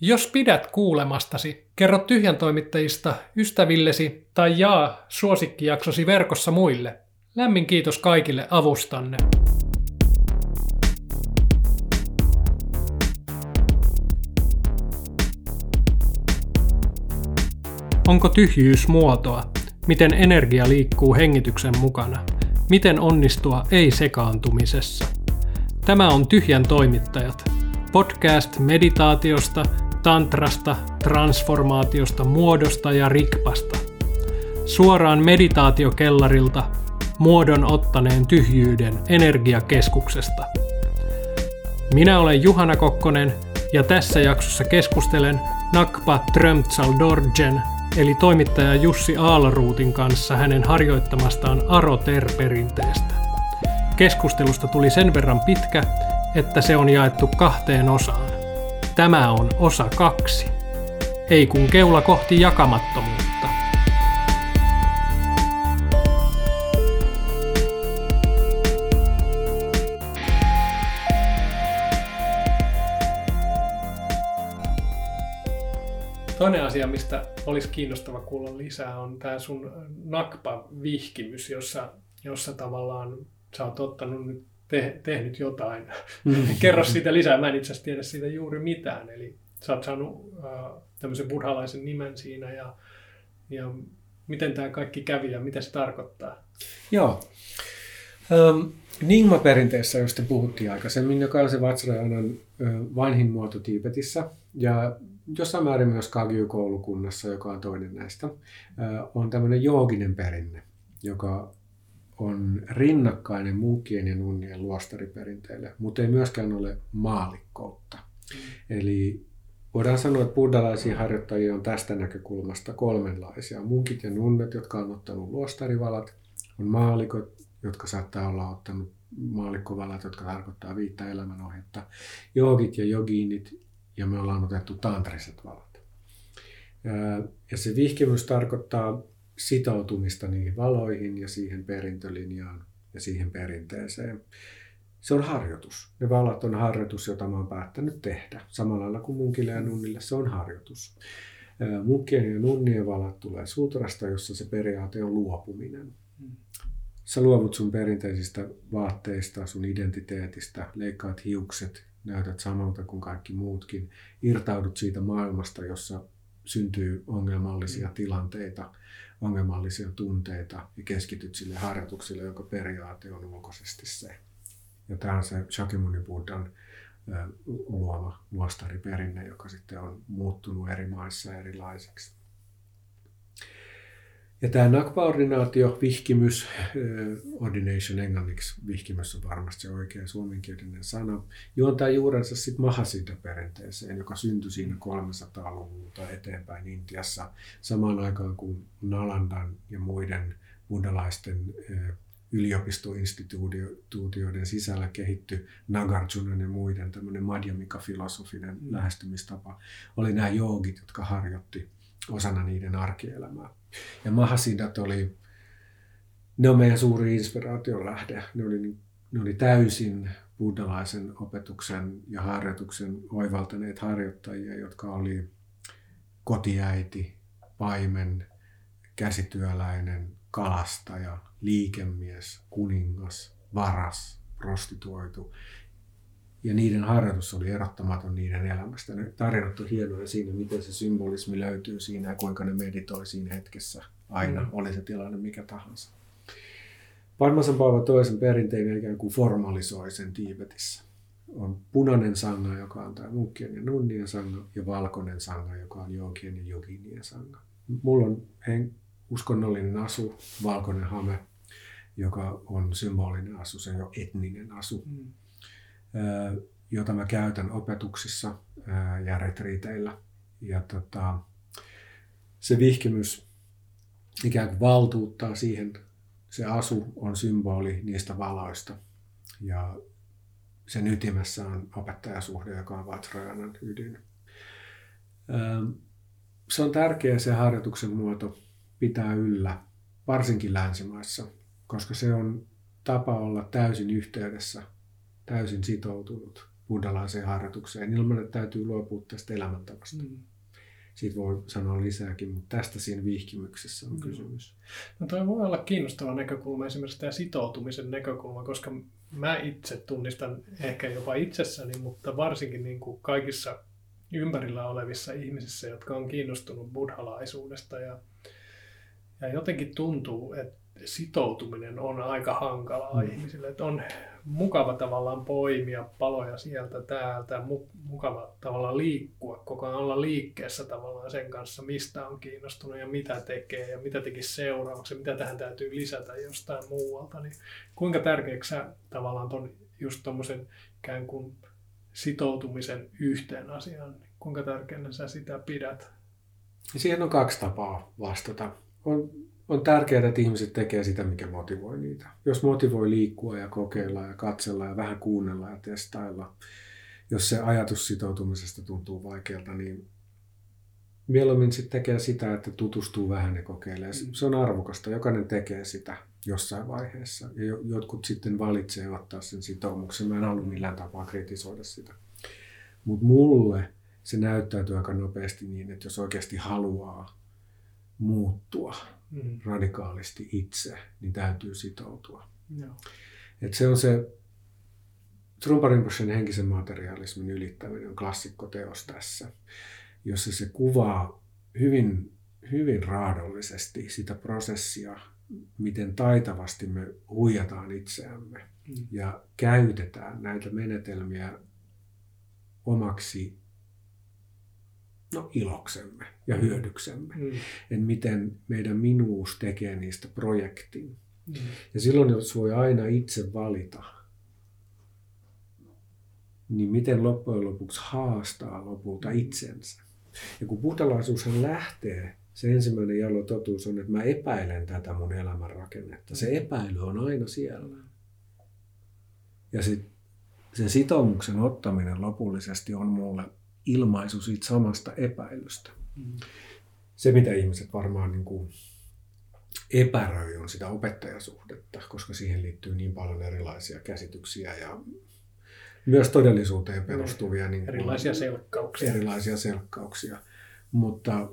Jos pidät kuulemastasi, kerro tyhjän toimittajista ystävillesi tai jaa suosikkijaksosi verkossa muille. Lämmin kiitos kaikille avustanne. Onko tyhjyys muotoa? Miten energia liikkuu hengityksen mukana? Miten onnistua ei-sekaantumisessa? Tämä on Tyhjän toimittajat. Podcast meditaatiosta, tantrasta, transformaatiosta, muodosta ja rikpasta. Suoraan meditaatiokellarilta, muodon ottaneen tyhjyyden energiakeskuksesta. Minä olen Juhana Kokkonen ja tässä jaksossa keskustelen Nakpa Trömtsal Dorjen eli toimittaja Jussi Aalruutin kanssa hänen harjoittamastaan Aroter-perinteestä. Keskustelusta tuli sen verran pitkä, että se on jaettu kahteen osaan. Tämä on osa kaksi. Ei kun keula kohti jakamattomuutta. Toinen asia, mistä olisi kiinnostava kuulla lisää, on tämä sun nakpa-vihkimys, jossa, jossa tavallaan sä oot ottanut nyt te, tehnyt jotain. Mm. Kerro siitä lisää. Mä en itse asiassa tiedä siitä juuri mitään. Eli sä oot saanut äh, tämmöisen buddhalaisen nimen siinä ja, ja miten tämä kaikki kävi ja mitä se tarkoittaa? Joo. Um, Ningma-perinteessä, josta puhuttiin aikaisemmin, joka on se Vajrayanan vanhin muoto Tiibetissä, ja jossain määrin myös Kagyu-koulukunnassa, joka on toinen näistä, on tämmöinen jooginen perinne, joka on rinnakkainen munkkien ja nunnien luostariperinteille, mutta ei myöskään ole maalikkoutta. Mm. Eli voidaan sanoa, että buddhalaisia harjoittajia on tästä näkökulmasta kolmenlaisia. Munkit ja nunnet, jotka on ottanut luostarivalat, on maalikot, jotka saattaa olla ottanut maalikkovalat, jotka tarkoittaa viittä elämänohjetta, joogit ja joginit, ja me ollaan otettu tantriset valat. Ja se vihkimys tarkoittaa sitoutumista niihin valoihin ja siihen perintölinjaan ja siihen perinteeseen. Se on harjoitus. Ne valat on harjoitus, jota mä oon päättänyt tehdä. Samalla lailla kuin munkille ja nunnille se on harjoitus. Munkkien ja nunnien valat tulee sutrasta, jossa se periaate on luopuminen. Sä luovut sun perinteisistä vaatteista, sun identiteetistä, leikkaat hiukset, näytät samalta kuin kaikki muutkin, irtaudut siitä maailmasta, jossa syntyy ongelmallisia tilanteita, ongelmallisia tunteita ja keskityt sille harjoitukselle, joka periaate on ulkoisesti se. Ja tämä on se Shakyamuni Buddhan luoma luostariperinne, joka sitten on muuttunut eri maissa erilaiseksi. Ja tämä nakpa-ordinaatio, vihkimys, ordination englanniksi, vihkimys on varmasti se oikea suomenkielinen sana, juontaa juurensa sitten Mahasiddha-perinteeseen, joka syntyi siinä 300-luvulta eteenpäin Intiassa, samaan aikaan kuin Nalandan ja muiden buddhalaisten yliopistoinstituutioiden sisällä kehitty Nagarjunan ja muiden tämmöinen madhyamika-filosofinen lähestymistapa, oli nämä joogit, jotka harjoitti osana niiden arkielämää. Ja Mahasidat oli, ne on meidän suuri inspiraation lähde. Ne oli, ne oli täysin buddhalaisen opetuksen ja harjoituksen oivaltaneet harjoittajia, jotka oli kotiäiti, paimen, käsityöläinen, kalastaja, liikemies, kuningas, varas, prostituoitu. Ja niiden harjoitus oli erottamaton niiden elämästä. Ne tarinat on hienoja siinä, miten se symbolismi löytyy siinä ja kuinka ne meditoi siinä hetkessä aina, mm. oli se tilanne mikä tahansa. Parmasanpaiva toisen perinteinen ikään kuin formalisoi sen Tiibetissä. On punainen sanga, joka on tämä munkkien ja nunnien sanga, ja valkoinen sanga, joka on jonkien ja joginien sanga. Mulla on hen, uskonnollinen asu, valkoinen hame, joka on symbolinen asu, se on jo etninen asu. Mm jota mä käytän opetuksissa ja retriiteillä. Ja tota, se vihkimys ikään kuin valtuuttaa siihen, se asu on symboli niistä valoista. Ja sen ytimessä on opettajasuhde, joka on Vajrayanan ydin. Se on tärkeä se harjoituksen muoto pitää yllä, varsinkin länsimaissa, koska se on tapa olla täysin yhteydessä täysin sitoutunut buddhalaiseen harjoitukseen ilman, että täytyy luopua tästä elämäntavasta. Mm. Siitä voi sanoa lisääkin, mutta tästä siinä vihkimyksessä on mm. kysymys. No toi voi olla kiinnostava näkökulma, esimerkiksi tämä sitoutumisen näkökulma, koska mä itse tunnistan ehkä jopa itsessäni, mutta varsinkin niin kuin kaikissa ympärillä olevissa ihmisissä, jotka on kiinnostunut buddhalaisuudesta ja, ja jotenkin tuntuu, että sitoutuminen on aika hankalaa mm. ihmisille. Että on mukava tavallaan poimia paloja sieltä täältä, mukava tavallaan liikkua, koko ajan olla liikkeessä tavallaan sen kanssa, mistä on kiinnostunut ja mitä tekee ja mitä tekisi seuraavaksi ja mitä tähän täytyy lisätä jostain muualta. Niin kuinka tärkeäksi sä tavallaan ton, just tuommoisen ikään kuin sitoutumisen yhteen asiaan, niin kuinka tärkeänä sä sitä pidät? Siihen on kaksi tapaa vastata. On on tärkeää, että ihmiset tekee sitä, mikä motivoi niitä. Jos motivoi liikkua ja kokeilla ja katsella ja vähän kuunnella ja testailla, jos se ajatus sitoutumisesta tuntuu vaikealta, niin mieluummin sitten tekee sitä, että tutustuu vähän ja kokeilee. Se on arvokasta. Jokainen tekee sitä jossain vaiheessa. Ja jotkut sitten valitsee ottaa sen sitoumuksen. Mä en halua millään tapaa kritisoida sitä. Mutta mulle se näyttäytyy aika nopeasti niin, että jos oikeasti haluaa muuttua, mm. radikaalisti itse, niin täytyy sitoutua. Joo. Et se on se Trumpa henkisen materiaalismin ylittäminen on klassikkoteos tässä, jossa se kuvaa hyvin, hyvin raadollisesti sitä prosessia, miten taitavasti me huijataan itseämme mm. ja käytetään näitä menetelmiä omaksi no, iloksemme ja mm. hyödyksemme. Mm. Et miten meidän minuus tekee niistä projektin. Mm. Ja silloin, jos voi aina itse valita, niin miten loppujen lopuksi haastaa lopulta mm. itsensä. Ja kun buddhalaisuushan lähtee, se ensimmäinen jalo totuus on, että mä epäilen tätä mun elämän rakennetta. Se mm. epäily on aina siellä. Ja sit sen sitoumuksen ottaminen lopullisesti on mulle ilmaisu siitä samasta epäilystä. Mm. Se, mitä ihmiset varmaan niin kuin epäröi, on sitä opettajasuhdetta, koska siihen liittyy niin paljon erilaisia käsityksiä ja myös todellisuuteen perustuvia niin erilaisia selkkauksia. Erilaisia selkkauksia. Mutta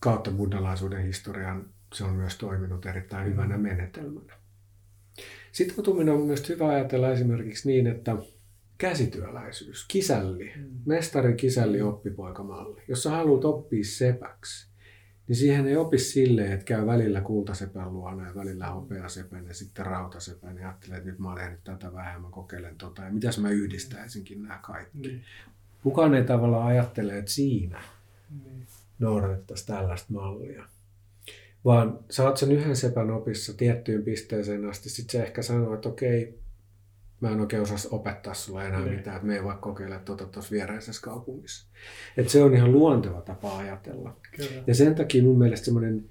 kautta buddhalaisuuden historian se on myös toiminut erittäin hyvänä mm. menetelmänä. Sitoutuminen on myös hyvä ajatella esimerkiksi niin, että käsityöläisyys, kisälli, mm. mestari kisälli oppipoikamalli. Jos sä haluat oppia sepäksi, niin siihen ei opi silleen, että käy välillä kultasepän luona ja välillä hopeasepän ja sitten rautasepän ja ajattelee, että nyt mä oon tehnyt tätä vähän, mä kokeilen tota ja mitäs mä yhdistäisinkin nämä kaikki. Mm. Kukaan ei tavallaan ajattele, että siinä mm. noudatettaisiin tällaista mallia. Vaan saat sen yhden sepän opissa tiettyyn pisteeseen asti, sitten se ehkä sanoo, että okei, mä en oikein osaa opettaa sulle enää. Niin. mitään, että me ei voi kokeilla tuota tuossa viereisessä kaupungissa. Et se on ihan luonteva tapa ajatella. Kyllä. Ja sen takia mun mielestä semmoinen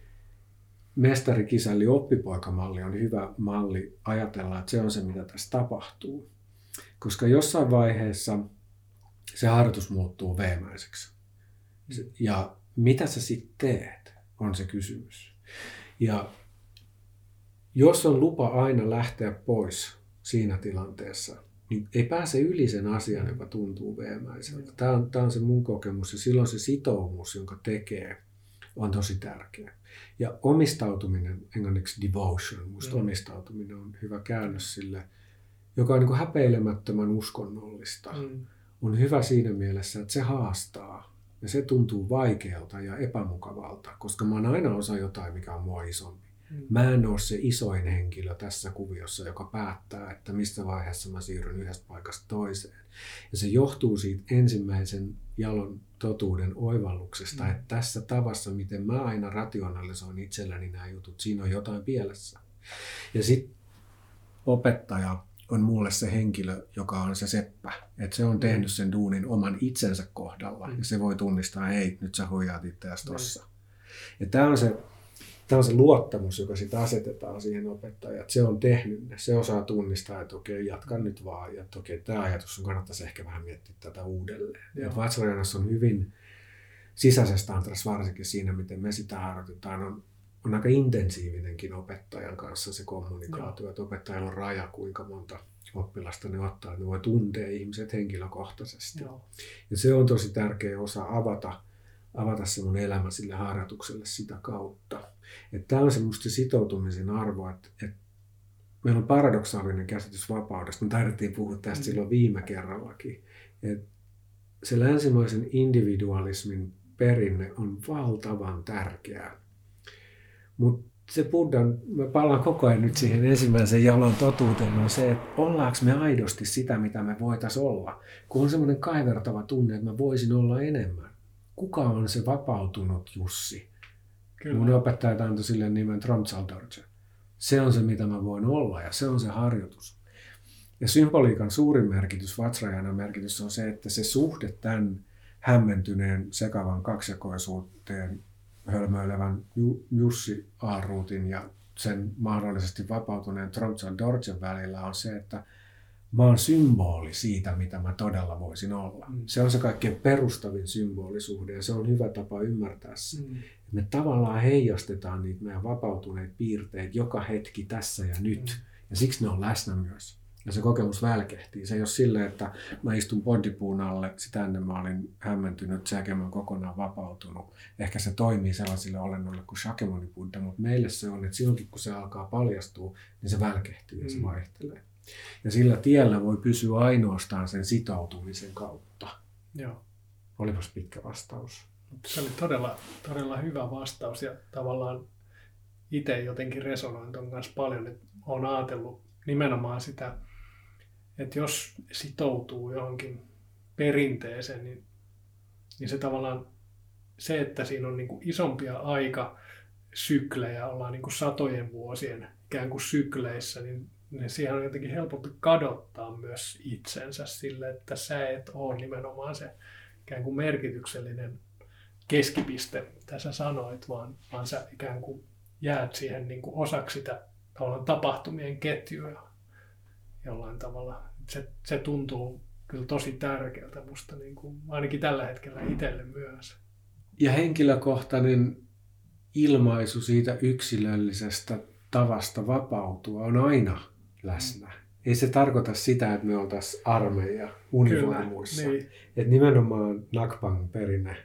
mestarikisälli oppipoikamalli on hyvä malli ajatella, että se on se, mitä tässä tapahtuu. Koska jossain vaiheessa se harjoitus muuttuu veemäiseksi. Ja mitä sä sitten teet, on se kysymys. Ja jos on lupa aina lähteä pois siinä tilanteessa, niin ei pääse yli sen asian, joka tuntuu veemäiseltä. Tämä on, tämä on se mun kokemus ja silloin se sitoumus, jonka tekee, on tosi tärkeä. Ja omistautuminen, englanniksi devotion, musta mm. omistautuminen on hyvä käännös sille, joka on niin kuin häpeilemättömän uskonnollista. Mm. On hyvä siinä mielessä, että se haastaa ja se tuntuu vaikealta ja epämukavalta, koska mä oon aina osa jotain, mikä on mua isompi. Mm. Mä en ole se isoin henkilö tässä kuviossa, joka päättää, että missä vaiheessa mä siirryn yhdestä paikasta toiseen. Ja se johtuu siitä ensimmäisen jalon totuuden oivalluksesta, mm. että tässä tavassa, miten mä aina rationalisoin itselläni nämä jutut, siinä on jotain pielessä. Ja sitten opettaja on mulle se henkilö, joka on se seppä. Että se on tehnyt sen duunin oman itsensä kohdalla. Mm. Ja se voi tunnistaa, hei, nyt sä huijaat itseäsi tossa. Mm. Ja tämä on se tämä on se luottamus, joka sitten asetetaan siihen opettajaan, että se on tehnyt ne, se osaa tunnistaa, että okei, jatkan nyt vaan, ja että okei, tämä ajatus on kannattaisi ehkä vähän miettiä tätä uudelleen. Vajrayanassa on hyvin sisäisessä tantrassa varsinkin siinä, miten me sitä harjoitetaan, on on aika intensiivinenkin opettajan kanssa se kommunikaatio, että opettajalla on raja, kuinka monta oppilasta ne ottaa, ne voi tuntea ihmiset henkilökohtaisesti. Joo. Ja se on tosi tärkeä osa avata, avata se mun elämä sille harjoitukselle sitä kautta. Että tämä on semmoista sitoutumisen arvo, että, että meillä on paradoksaalinen käsitys vapaudesta. Me taidettiin puhua tästä mm. silloin viime kerrallakin. Että se länsimaisen individualismin perinne on valtavan tärkeää. Mutta se Buddhan, mä palaan koko ajan nyt siihen ensimmäiseen jalon totuuteen, on se, että ollaanko me aidosti sitä, mitä me voitaisiin olla. Kun on semmoinen kaivertava tunne, että mä voisin olla enemmän. Kuka on se vapautunut Jussi? Kyllä. Mun opettajat antoi sille nimen Tromsaldorje. Se on se, mitä mä voin olla ja se on se harjoitus. Ja symboliikan suurin merkitys, Vajrayana merkitys on se, että se suhde tämän hämmentyneen sekavan kaksijakoisuuteen hölmöilevän Jussi Aaruutin ja sen mahdollisesti vapautuneen Tromsan Dorjen välillä on se, että mä oon symboli siitä, mitä mä todella voisin olla. Mm. Se on se kaikkein perustavin symbolisuhde ja se on hyvä tapa ymmärtää se. Mm. Me tavallaan heijastetaan niitä meidän vapautuneita piirteitä joka hetki tässä ja nyt. Mm. Ja siksi ne on läsnä myös ja se kokemus välkehtii. Se ei ole silleen, että mä istun podipuun alle, sitä ennen mä olin hämmentynyt, Shakyamon kokonaan vapautunut. Ehkä se toimii sellaisille olennoille kuin Shakyamoni Buddha, mutta meille se on, että silloinkin kun se alkaa paljastua, niin se välkehtyy ja se mm. vaihtelee. Ja sillä tiellä voi pysyä ainoastaan sen sitoutumisen kautta. Joo. Olipas pitkä vastaus. Se oli todella, todella hyvä vastaus ja tavallaan itse jotenkin resonoin ton kanssa paljon, että olen ajatellut nimenomaan sitä että jos sitoutuu johonkin perinteeseen, niin, niin se tavallaan se, että siinä on niin kuin isompia aikasyklejä, ollaan niin kuin satojen vuosien ikään kuin sykleissä, niin, niin siihen on jotenkin helpompi kadottaa myös itsensä sille, että sä et ole nimenomaan se ikään kuin merkityksellinen keskipiste, mitä sä sanoit, vaan, vaan sä ikään kuin jäät siihen niin kuin osaksi sitä tapahtumien ketjua jollain tavalla se, se tuntuu kyllä tosi tärkeältä musta, niin kuin, ainakin tällä hetkellä itselle myös. Ja henkilökohtainen ilmaisu siitä yksilöllisestä tavasta vapautua on aina läsnä. Ei se tarkoita sitä, että me oltaisiin armeija univormuissa. Kyllä, niin. Et nimenomaan Nakpang perinne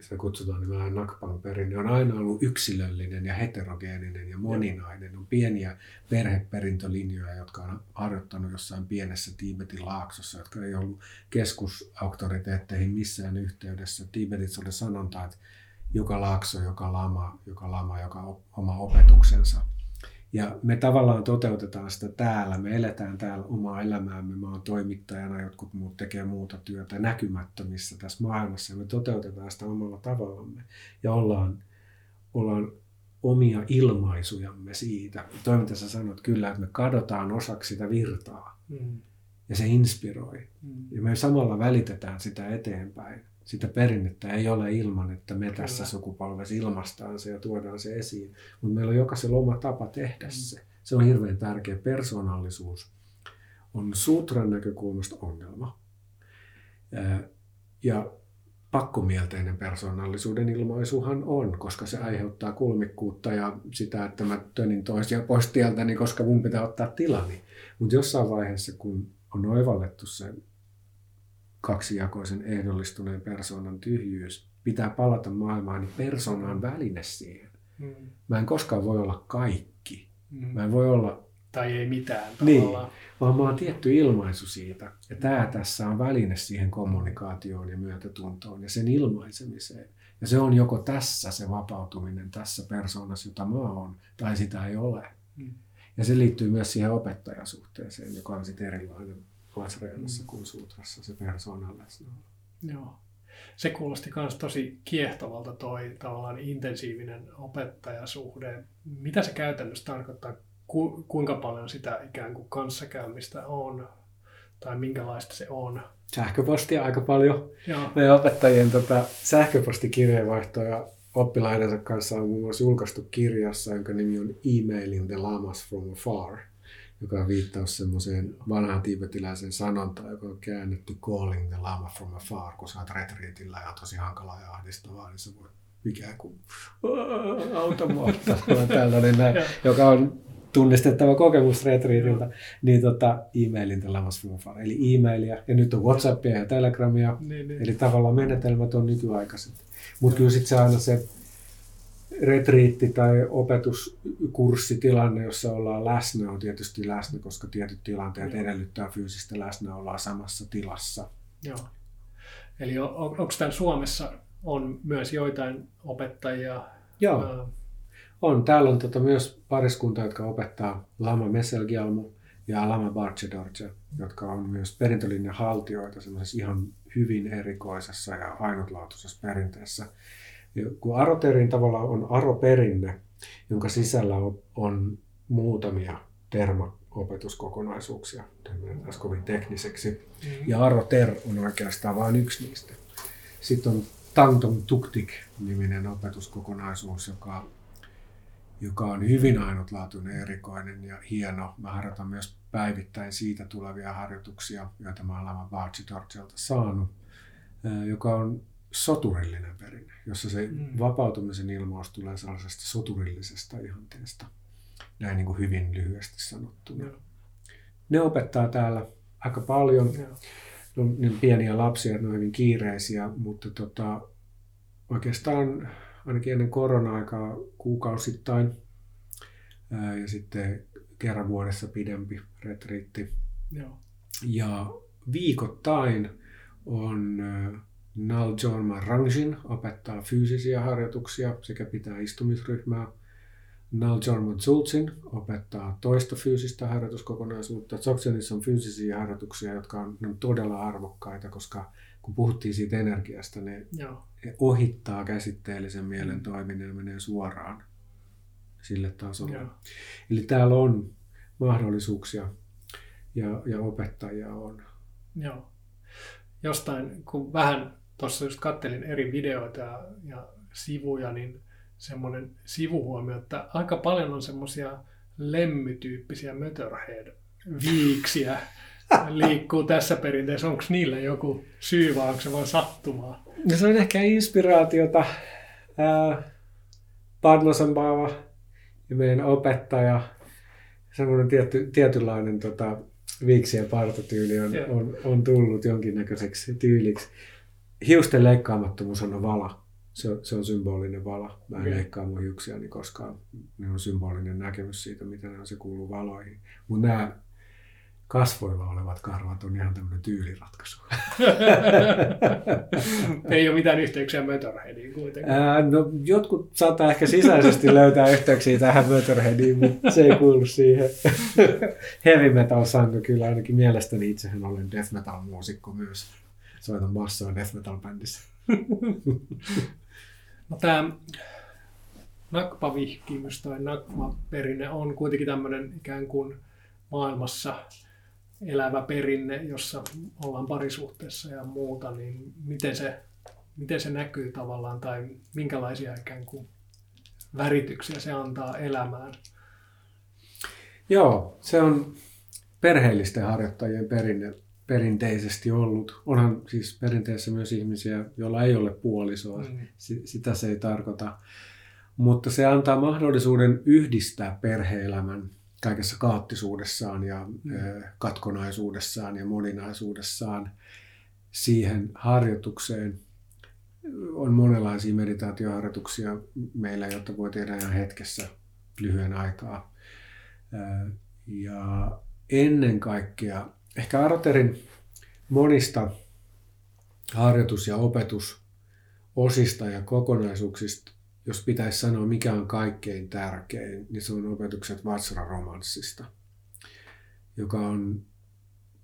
sitä kutsutaan nimellä Nakpan perinne, on aina ollut yksilöllinen ja heterogeeninen ja moninainen. On pieniä perheperintölinjoja, jotka on harjoittanut jossain pienessä Tiibetin laaksossa, jotka ei ollut keskusauktoriteetteihin missään yhteydessä. Tiibetissä oli sanonta, että joka laakso, joka lama, joka lama, joka oma opetuksensa – ja me tavallaan toteutetaan sitä täällä, me eletään täällä omaa elämäämme, mä oon toimittajana, jotkut muut tekee muuta työtä näkymättömissä tässä maailmassa, ja me toteutetaan sitä omalla tavallamme, ja ollaan, ollaan omia ilmaisujamme siitä. Toiminta sä sanot kyllä, että me kadotaan osaksi sitä virtaa, mm. ja se inspiroi, mm. ja me samalla välitetään sitä eteenpäin sitä perinnettä ei ole ilman, että me tässä Kyllä. sukupolvessa ilmastaan se ja tuodaan se esiin. Mutta meillä on jokaisella oma tapa tehdä mm. se. Se on hirveän tärkeä. Persoonallisuus on sutran näkökulmasta ongelma. Ja pakkomielteinen persoonallisuuden ilmaisuhan on, koska se aiheuttaa kulmikkuutta ja sitä, että mä tönin toisia pois tieltäni, niin koska mun pitää ottaa tilani. Mutta jossain vaiheessa, kun on oivallettu se kaksijakoisen ehdollistuneen persoonan tyhjyys, pitää palata maailmaan, niin persona on väline siihen. Mm. Mä en koskaan voi olla kaikki. Mm. Mä en voi olla... Tai ei mitään niin, tavallaan. vaan mä oon tietty ilmaisu siitä. Ja tämä tässä on väline siihen kommunikaatioon ja myötätuntoon ja sen ilmaisemiseen. Ja se on joko tässä se vapautuminen tässä persoonassa, jota mä oon, tai sitä ei ole. Mm. Ja se liittyy myös siihen opettajasuhteeseen, joka on sitten erilainen Vajrayamassa kuin sutrassa se persoonan läsnäolo. Joo. Se kuulosti myös tosi kiehtovalta toi tavallaan intensiivinen opettajasuhde. Mitä se käytännössä tarkoittaa? Ku, kuinka paljon sitä ikään kuin kanssakäymistä on? Tai minkälaista se on? Sähköpostia aika paljon. Joo. Meidän opettajien tota, sähköpostikirjeenvaihtoja oppilaidensa kanssa on muun muassa julkaistu kirjassa, jonka nimi on Emailing the Lamas from Afar joka on viittaus semmoiseen vanhaan tiibetiläisen sanontaan, joka on käännetty calling the lama from afar, kun sä oot retriitillä ja tosi hankala ja ahdistavaa, niin sä voit ikään kuin auta mua, tällainen näin, joka on tunnistettava kokemus retriitiltä, niin tota, e-mailin tällä Eli e-mailia, ja nyt on Whatsappia ja Telegramia, niin, niin. eli tavallaan menetelmät on nykyaikaiset. Mutta kyllä sitten se aina se retriitti tai opetuskurssitilanne, jossa ollaan läsnä, on tietysti läsnä, koska tietyt tilanteet Joo. edellyttää fyysistä läsnäoloa samassa tilassa. Joo. Eli on, on, onko tämän Suomessa on myös joitain opettajia? Joo. Ää... On. Täällä on tota myös pariskunta, jotka opettaa Lama Messelgialmu ja Lama Barchedorje, jotka on myös perintölinjan haltijoita semmoisessa ihan hyvin erikoisessa ja ainutlaatuisessa perinteessä. Kun aroterin tavalla on aroperinne, jonka sisällä on, on muutamia terma-opetuskokonaisuuksia, tässä kovin tekniseksi. Mm-hmm. Ja aroter on oikeastaan vain yksi niistä. Sitten on Tangtong Tuktik-niminen opetuskokonaisuus, joka, joka on hyvin ainutlaatuinen, erikoinen ja hieno. Mä harjoitan myös päivittäin siitä tulevia harjoituksia, joita mä olen Lama Baatsi saanut, joka on soturillinen perinne, jossa se mm. vapautumisen ilmaus tulee sellaisesta soturillisesta ihanteesta, näin niin kuin hyvin lyhyesti sanottuna. Ja. Ne opettaa täällä aika paljon. Ja. No, ne on pieniä lapsia, ne on hyvin kiireisiä, mutta tota, oikeastaan ainakin ennen korona-aikaa kuukausittain ää, ja sitten kerran vuodessa pidempi retriitti. Joo. Ja viikoittain on Nal Jorma Rangjin opettaa fyysisiä harjoituksia sekä pitää istumisryhmää. Nal Jorma Zultsin opettaa toista fyysistä harjoituskokonaisuutta. Dzogchenissa on fyysisiä harjoituksia, jotka on, on todella arvokkaita, koska kun puhuttiin siitä energiasta, ne, Joo. ohittaa käsitteellisen mielen toiminnan ja menee suoraan sille tasolle. Joo. Eli täällä on mahdollisuuksia ja, ja opettajia on. Joo. Jostain, kun vähän tuossa just kattelin eri videoita ja, ja sivuja, niin semmoinen sivuhuomio, että aika paljon on semmoisia lemmytyyppisiä Motorhead-viiksiä liikkuu tässä perinteessä. Onko niillä joku syy vai onko se vain sattumaa? No se on ehkä inspiraatiota. Padmasambhava ja meidän opettaja, semmoinen tietty, tietynlainen tota, viiksi- ja partotyyli on, on, on tullut jonkinnäköiseksi tyyliksi hiusten leikkaamattomuus on vala. Se on, se on symbolinen vala. Mä en okay. leikkaa mun hiuksiani koskaan. Ne on symbolinen näkemys siitä, mitä ne on, se kuuluu valoihin. Mutta nämä kasvoilla olevat karvat on ihan tämmöinen tyyliratkaisu. Ei ole mitään yhteyksiä Motorheadiin kuitenkaan. no, jotkut saattaa ehkä sisäisesti löytää yhteyksiä tähän Motorheadiin, mutta se ei kuulu siihen. Heavy metal sango kyllä ainakin mielestäni itsehän olen death metal muusikko myös soitan bassoa death metal bändissä. no, tämä nakpavihkimys tai nakma-perinne on kuitenkin tämmöinen ikään kuin maailmassa elävä perinne, jossa ollaan parisuhteessa ja muuta, niin miten se, miten se näkyy tavallaan tai minkälaisia ikään kuin värityksiä se antaa elämään? Joo, se on perheellisten harjoittajien perinne perinteisesti ollut. Onhan siis perinteessä myös ihmisiä, joilla ei ole puolisoa. Mm. Sitä se ei tarkoita. Mutta se antaa mahdollisuuden yhdistää perheelämän kaikessa kaattisuudessaan ja mm. katkonaisuudessaan ja moninaisuudessaan siihen harjoitukseen. On monenlaisia meditaatioharjoituksia meillä, jotta voi tehdä ihan hetkessä lyhyen aikaa. Ja ennen kaikkea ehkä Arterin monista harjoitus- ja opetusosista ja kokonaisuuksista, jos pitäisi sanoa mikä on kaikkein tärkein, niin se on opetukset Vajra-romanssista, joka on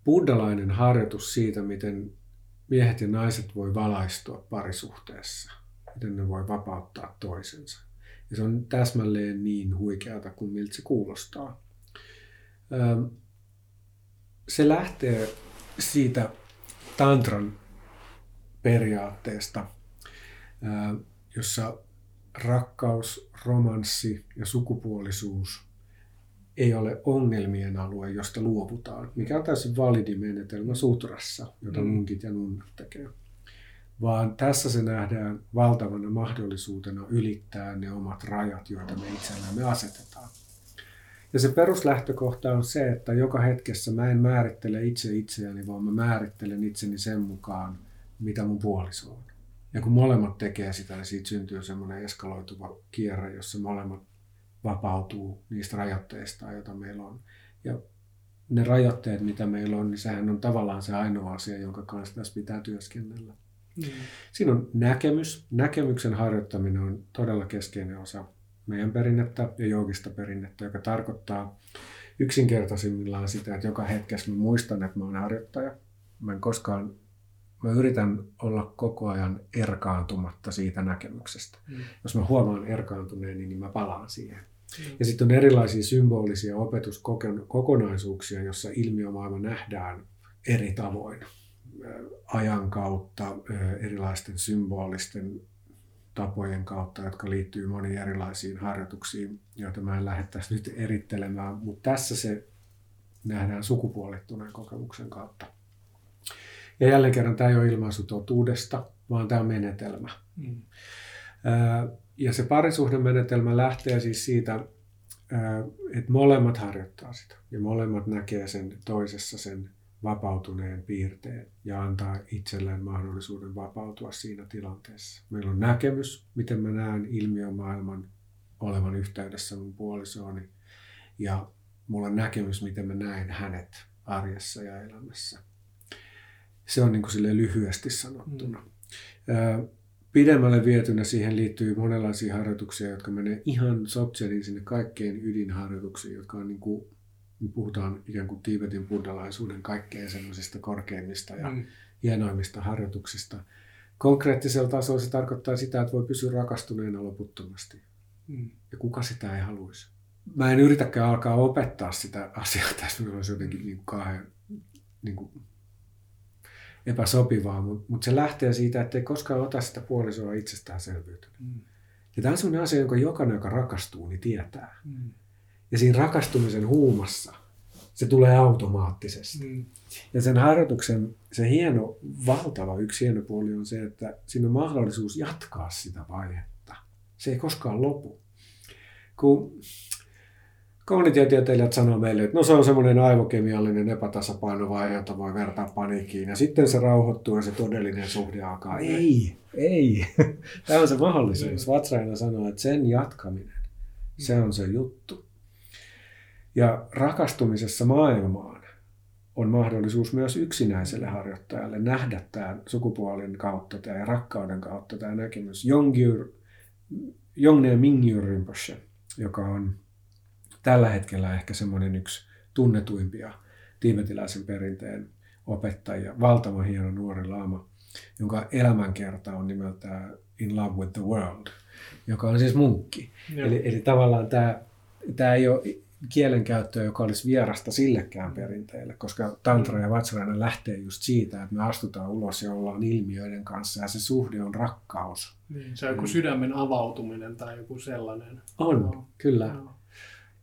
buddhalainen harjoitus siitä, miten miehet ja naiset voi valaistua parisuhteessa, miten ne voi vapauttaa toisensa. Ja se on täsmälleen niin huikeata kuin miltä se kuulostaa se lähtee siitä tantran periaatteesta, jossa rakkaus, romanssi ja sukupuolisuus ei ole ongelmien alue, josta luovutaan, mikä on täysin validi menetelmä sutrassa, jota mm. munkit ja nunnat tekee. vaan tässä se nähdään valtavana mahdollisuutena ylittää ne omat rajat, joita me itsellemme asetetaan. Ja se peruslähtökohta on se, että joka hetkessä mä en määrittele itse itseäni, vaan mä määrittelen itseni sen mukaan, mitä mun puoliso on. Ja kun molemmat tekee sitä, niin siitä syntyy semmoinen eskaloituva kierre, jossa molemmat vapautuu niistä rajoitteista, joita meillä on. Ja ne rajoitteet, mitä meillä on, niin sehän on tavallaan se ainoa asia, jonka kanssa tässä pitää työskennellä. Mm. Siinä on näkemys. Näkemyksen harjoittaminen on todella keskeinen osa meidän perinnettä ja joogista perinnettä, joka tarkoittaa yksinkertaisimmillaan sitä, että joka hetkessä mä muistan, että mä oon harjoittaja. Mä en koskaan, mä yritän olla koko ajan erkaantumatta siitä näkemyksestä. Mm. Jos mä huomaan erkaantuneeni, niin mä palaan siihen. Mm. Ja sitten on erilaisia symbolisia opetuskokonaisuuksia, jossa ilmiömaailma nähdään eri tavoin ajan kautta, erilaisten symbolisten tapojen kautta, jotka liittyy moniin erilaisiin harjoituksiin, joita mä en lähdettäisi nyt erittelemään, mutta tässä se nähdään sukupuolittuneen kokemuksen kautta. Ja jälleen kerran tämä ei ole ilmaisu totuudesta, vaan tämä on menetelmä. Mm. Ja se parisuhdemenetelmä lähtee siis siitä, että molemmat harjoittaa sitä ja molemmat näkee sen toisessa sen vapautuneen piirteen ja antaa itselleen mahdollisuuden vapautua siinä tilanteessa. Meillä on näkemys, miten mä näen ilmiömaailman olevan yhteydessä mun puolisooni ja mulla on näkemys, miten mä näen hänet arjessa ja elämässä. Se on niin kuin lyhyesti sanottuna. Mm. Pidemmälle vietynä siihen liittyy monenlaisia harjoituksia, jotka menee ihan sopseliin sinne kaikkein ydinharjoituksiin, jotka on niin kuin me puhutaan ikään kuin Tiibetin buddhalaisuuden kaikkein semmoisista korkeimmista ja mm. hienoimmista harjoituksista. Konkreettisella tasolla se tarkoittaa sitä, että voi pysyä rakastuneena loputtomasti. Mm. Ja kuka sitä ei haluaisi. Mä en yritäkään alkaa opettaa sitä asiaa tässä, minulla olisi jotenkin niin kuin kauhean niin kuin epäsopivaa, mutta mut se lähtee siitä, että ei koskaan ota sitä puolisoa itsestäänselvyytenä. Mm. Ja tämä on sellainen asia, jonka jokainen, joka rakastuu, niin tietää. Mm. Ja siinä rakastumisen huumassa se tulee automaattisesti. Mm. Ja sen harjoituksen se hieno, valtava yksi hieno puoli on se, että siinä on mahdollisuus jatkaa sitä vaihetta. Se ei koskaan lopu. Kun kognitiotieteilijät sanoo meille, että no se on semmoinen aivokemiallinen epätasapainovaihe, jota voi vertaa paniikkiin. Ja sitten se rauhoittuu ja se todellinen suhde alkaa. Ei, ei. Tämä on se mahdollisuus. Vatsraina sanoo, että sen jatkaminen, se on se juttu. Ja rakastumisessa maailmaan on mahdollisuus myös yksinäiselle harjoittajalle nähdä tämä sukupuolin kautta tämä rakkauden kautta tämä näkemys. Jongyur, Jongne Mingyur Rinpoche, joka on tällä hetkellä ehkä semmoinen yksi tunnetuimpia tiibetiläisen perinteen opettajia, valtava hieno nuori laama, jonka elämänkerta on nimeltään In Love with the World, joka on siis munkki. Eli, eli tavallaan tämä, tämä ei ole kielenkäyttöä, joka olisi vierasta sillekään perinteelle, koska tantra ja vajrayana lähtee just siitä, että me astutaan ulos ja ollaan ilmiöiden kanssa ja se suhde on rakkaus. Niin, se on joku sydämen avautuminen tai joku sellainen. On, no, kyllä. No.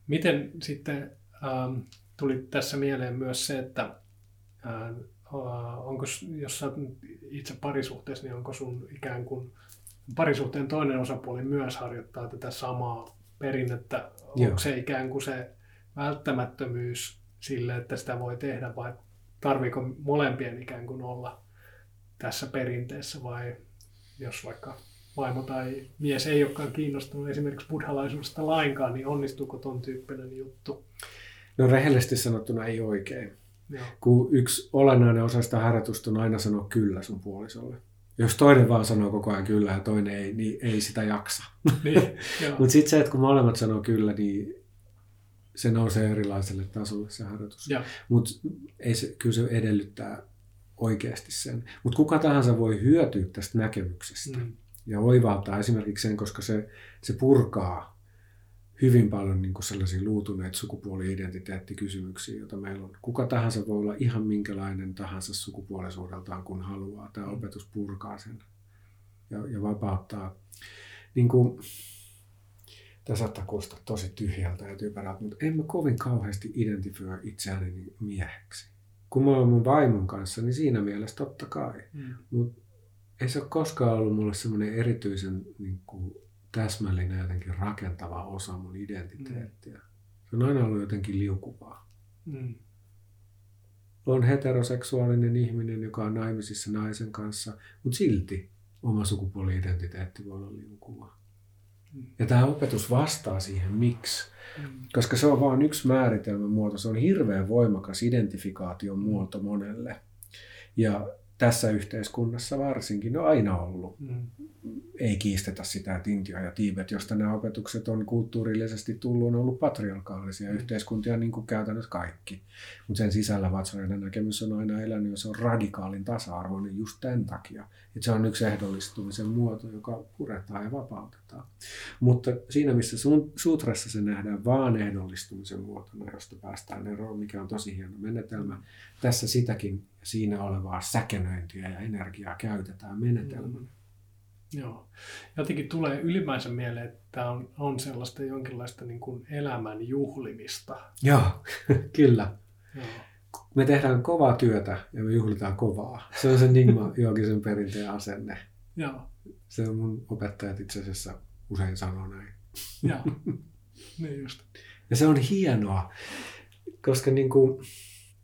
Miten sitten ähm, tuli tässä mieleen myös se, että äh, onko, jos sä itse parisuhteessa, niin onko sun ikään kuin parisuhteen toinen osapuoli myös harjoittaa tätä samaa perinnettä, Joo. onko se ikään kuin se välttämättömyys sille, että sitä voi tehdä vai tarviiko molempien ikään kuin olla tässä perinteessä vai jos vaikka vaimo tai mies ei olekaan kiinnostunut esimerkiksi buddhalaisuudesta lainkaan, niin onnistuuko ton tyyppinen juttu? No rehellisesti sanottuna ei oikein. Joo. Kun yksi olennainen osa sitä harjoitusta on aina sanoa kyllä sun puolisolle. Jos toinen vaan sanoo koko ajan kyllä ja toinen ei, niin ei sitä jaksa. Niin, Mutta sitten se, että kun molemmat sanoo kyllä, niin se nousee erilaiselle tasolle se harjoitus. Mutta se, kyllä se edellyttää oikeasti sen. Mutta kuka tahansa voi hyötyä tästä näkemyksestä. Mm. Ja oivaltaa esimerkiksi sen, koska se, se purkaa hyvin paljon niin kuin sellaisia luutuneita sukupuoli-identiteettikysymyksiä, joita meillä on. Kuka tahansa voi olla ihan minkälainen tahansa sukupuolisuudeltaan, kun haluaa. Tämä mm. opetus purkaa sen ja, ja vapauttaa. Niin kuin, tämä saattaa kuulostaa tosi tyhjältä ja typerältä, mutta en mä kovin kauheasti identifioi itseäni mieheksi. Kun mä oon mun vaimon kanssa, niin siinä mielessä totta kai. Mm. Mutta ei se ole koskaan ollut mulle semmoinen erityisen niin kuin, täsmällinen jotenkin rakentava osa mun identiteettiä. Mm. Se on aina ollut jotenkin liukuvaa. Mm. On heteroseksuaalinen ihminen, joka on naimisissa naisen kanssa, mutta silti oma sukupuoli-identiteetti voi olla liukuvaa. Mm. Ja tämä opetus vastaa siihen, miksi. Mm. Koska se on vain yksi määritelmän muoto. Se on hirveän voimakas identifikaation muoto monelle. Ja tässä yhteiskunnassa varsinkin on aina ollut. Mm. Ei kiistetä sitä, että Intia ja Tiibet, josta nämä opetukset on kulttuurillisesti tullut, on ollut patriarkaalisia mm. yhteiskuntia niin kuin käytännössä kaikki. Mutta sen sisällä Vatsareiden näkemys on aina elänyt ja se on radikaalin tasa-arvoinen just tämän takia. Että se on yksi ehdollistumisen muoto, joka puretaan ja vapautetaan. Mutta siinä, missä sutrassa se nähdään vaan ehdollistumisen muotona, josta päästään eroon, mikä on tosi hieno menetelmä, tässä sitäkin siinä olevaa säkenöintiä ja energiaa käytetään menetelmänä. Mm. Joo. Jotenkin tulee ylimmäisen mieleen, että on, on sellaista jonkinlaista niin kuin elämän juhlimista. Joo, kyllä. Joo. Me tehdään kovaa työtä ja me juhlitaan kovaa. Se on se Nigma Joogisen perinteen asenne. Joo. Se on mun opettajat itse asiassa usein sanoo näin. Joo, niin just. Ja se on hienoa, koska niin kuin,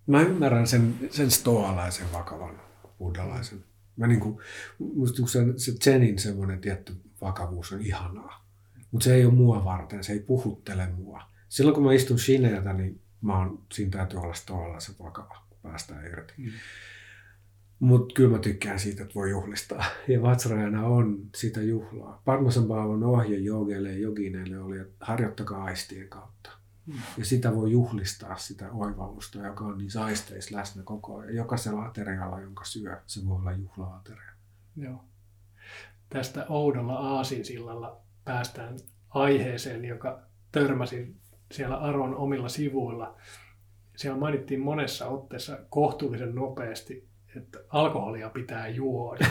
mä ymmärrän sen, sen stoalaisen vakavan buddhalaisen. Mä niin kuin, musta se, se Zenin semmoinen tietty vakavuus on ihanaa. Mutta se ei ole mua varten, se ei puhuttele mua. Silloin kun mä istun Shineeltä, niin mä oon, siinä täytyy olla stoalaisen vakava, kun päästään irti. Mm. Mutta kyllä mä tykkään siitä, että voi juhlistaa. Ja Vatsrajana on sitä juhlaa. Padmasambhavan ohje joogeille ja jogineille oli, että harjoittakaa aistien kautta. Ja sitä voi juhlistaa, sitä oivallusta, joka on niin aisteissa läsnä koko ajan. Jokaisella aterialla, jonka syö, se voi olla juhla-ateria. Joo. Tästä oudolla aasinsillalla päästään aiheeseen, joka törmäsin siellä Aron omilla sivuilla. Siellä mainittiin monessa otteessa kohtuullisen nopeasti, että alkoholia pitää juoda.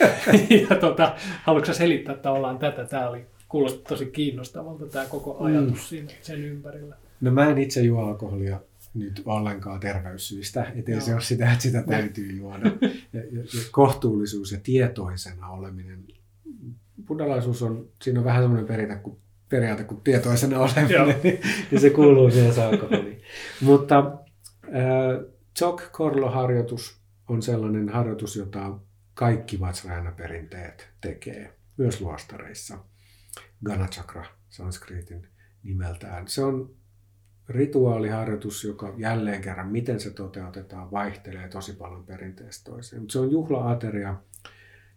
ja tota, haluatko selittää tavallaan tätä? Tämä oli kuulosti tosi kiinnostavalta tämä koko ajatus mm. siinä, sen ympärillä. No mä en itse juo alkoholia nyt ollenkaan terveyssyistä, ettei se ole sitä, että sitä täytyy juoda. Ja, ja, ja kohtuullisuus ja tietoisena oleminen. Buddhalaisuus on, siinä on vähän semmoinen periaate kuin, periaate kuin tietoisena oleminen, niin se kuuluu siihen alkoholiin. Mutta äh, Korlo-harjoitus on sellainen harjoitus, jota kaikki Vajrayana-perinteet tekee, myös luostareissa. Ganachakra sanskritin nimeltään. Se on rituaaliharjoitus, joka jälleen kerran, miten se toteutetaan, vaihtelee tosi paljon perinteestä toiseen. Mutta se on juhlaateria,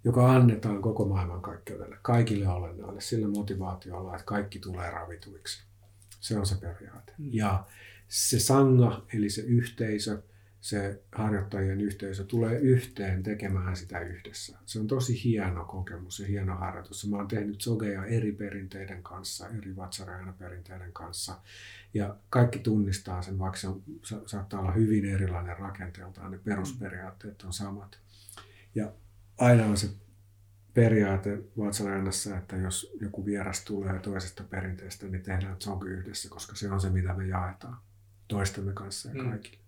joka annetaan koko maailman kaikkeudelle, kaikille olennaille, sillä motivaatiolla, että kaikki tulee ravituiksi. Se on se periaate. Mm. Ja se sanga, eli se yhteisö, se harjoittajien yhteisö tulee yhteen tekemään sitä yhdessä. Se on tosi hieno kokemus ja hieno harjoitus. Mä oon tehnyt sogeja eri perinteiden kanssa, eri vatsarajana perinteiden kanssa. Ja kaikki tunnistaa sen, vaikka se on, saattaa olla hyvin erilainen rakenteeltaan, ne perusperiaatteet on samat. Ja aina on se periaate vatsarajanassa, että jos joku vieras tulee toisesta perinteestä, niin tehdään zogi yhdessä, koska se on se, mitä me jaetaan toistemme kanssa ja mm. kaikille. Mm.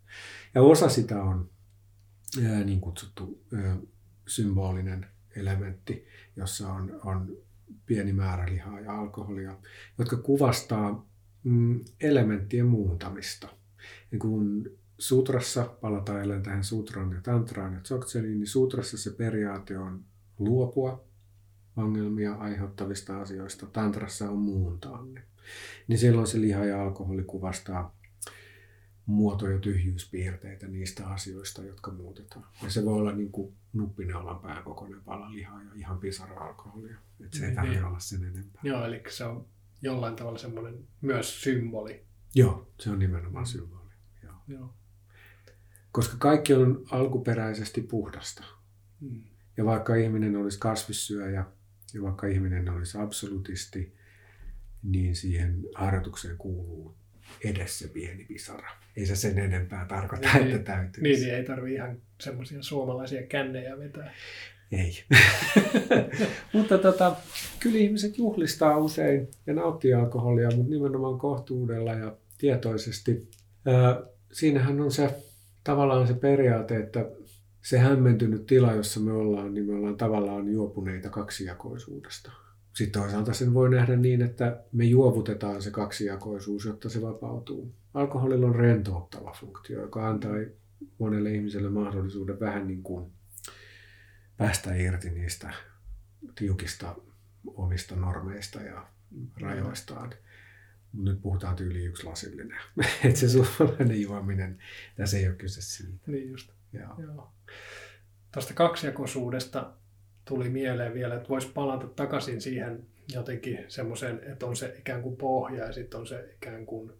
Ja osa sitä on niin kutsuttu symbolinen elementti, jossa on, on pieni määrä lihaa ja alkoholia, jotka kuvastaa mm, elementtien muuntamista. Ja kun sutrassa, palataan jälleen tähän sutran ja tantraan ja tsoktseliin, niin sutrassa se periaate on luopua ongelmia aiheuttavista asioista. Tantrassa on muuntaa ne. Niin silloin se liha ja alkoholi kuvastaa muoto- ja tyhjyyspiirteitä niistä asioista, jotka muutetaan. Ja se voi olla niin kuin nuppineulan pääkokoinen pala lihaa ja ihan pisara alkoholia. Että se ei niin, tarvitse niin. olla sen enempää. Joo, eli se on jollain tavalla semmoinen myös symboli. Joo, se on nimenomaan mm. symboli. Joo. Joo. Koska kaikki on alkuperäisesti puhdasta. Mm. Ja vaikka ihminen olisi kasvissyöjä ja vaikka ihminen olisi absolutisti, niin siihen harjoitukseen kuuluu edes se pieni pisara. Ei se sen enempää tarkoita, niin, että täytyy. Niin, niin ei tarvi ihan semmoisia suomalaisia kännejä vetää. Ei. mutta tota, kyllä ihmiset juhlistaa usein ja nauttii alkoholia, mutta nimenomaan kohtuudella ja tietoisesti. Ää, siinähän on se tavallaan se periaate, että se hämmentynyt tila, jossa me ollaan, niin me ollaan tavallaan juopuneita kaksijakoisuudesta. Sitten toisaalta sen voi nähdä niin, että me juovutetaan se kaksijakoisuus, jotta se vapautuu. Alkoholilla on rentouttava funktio, joka antaa monelle ihmiselle mahdollisuuden vähän niin kuin päästä irti niistä tiukista omista normeista ja rajoistaan. Nyt puhutaan tyyli yksi lasillinen. että se suomalainen juominen, tässä ei ole kyse siitä. Niin just. Joo. Joo. Tuosta kaksijakoisuudesta tuli mieleen vielä, että voisi palata takaisin siihen jotenkin semmoiseen, että on se ikään kuin pohja ja sitten on se ikään kuin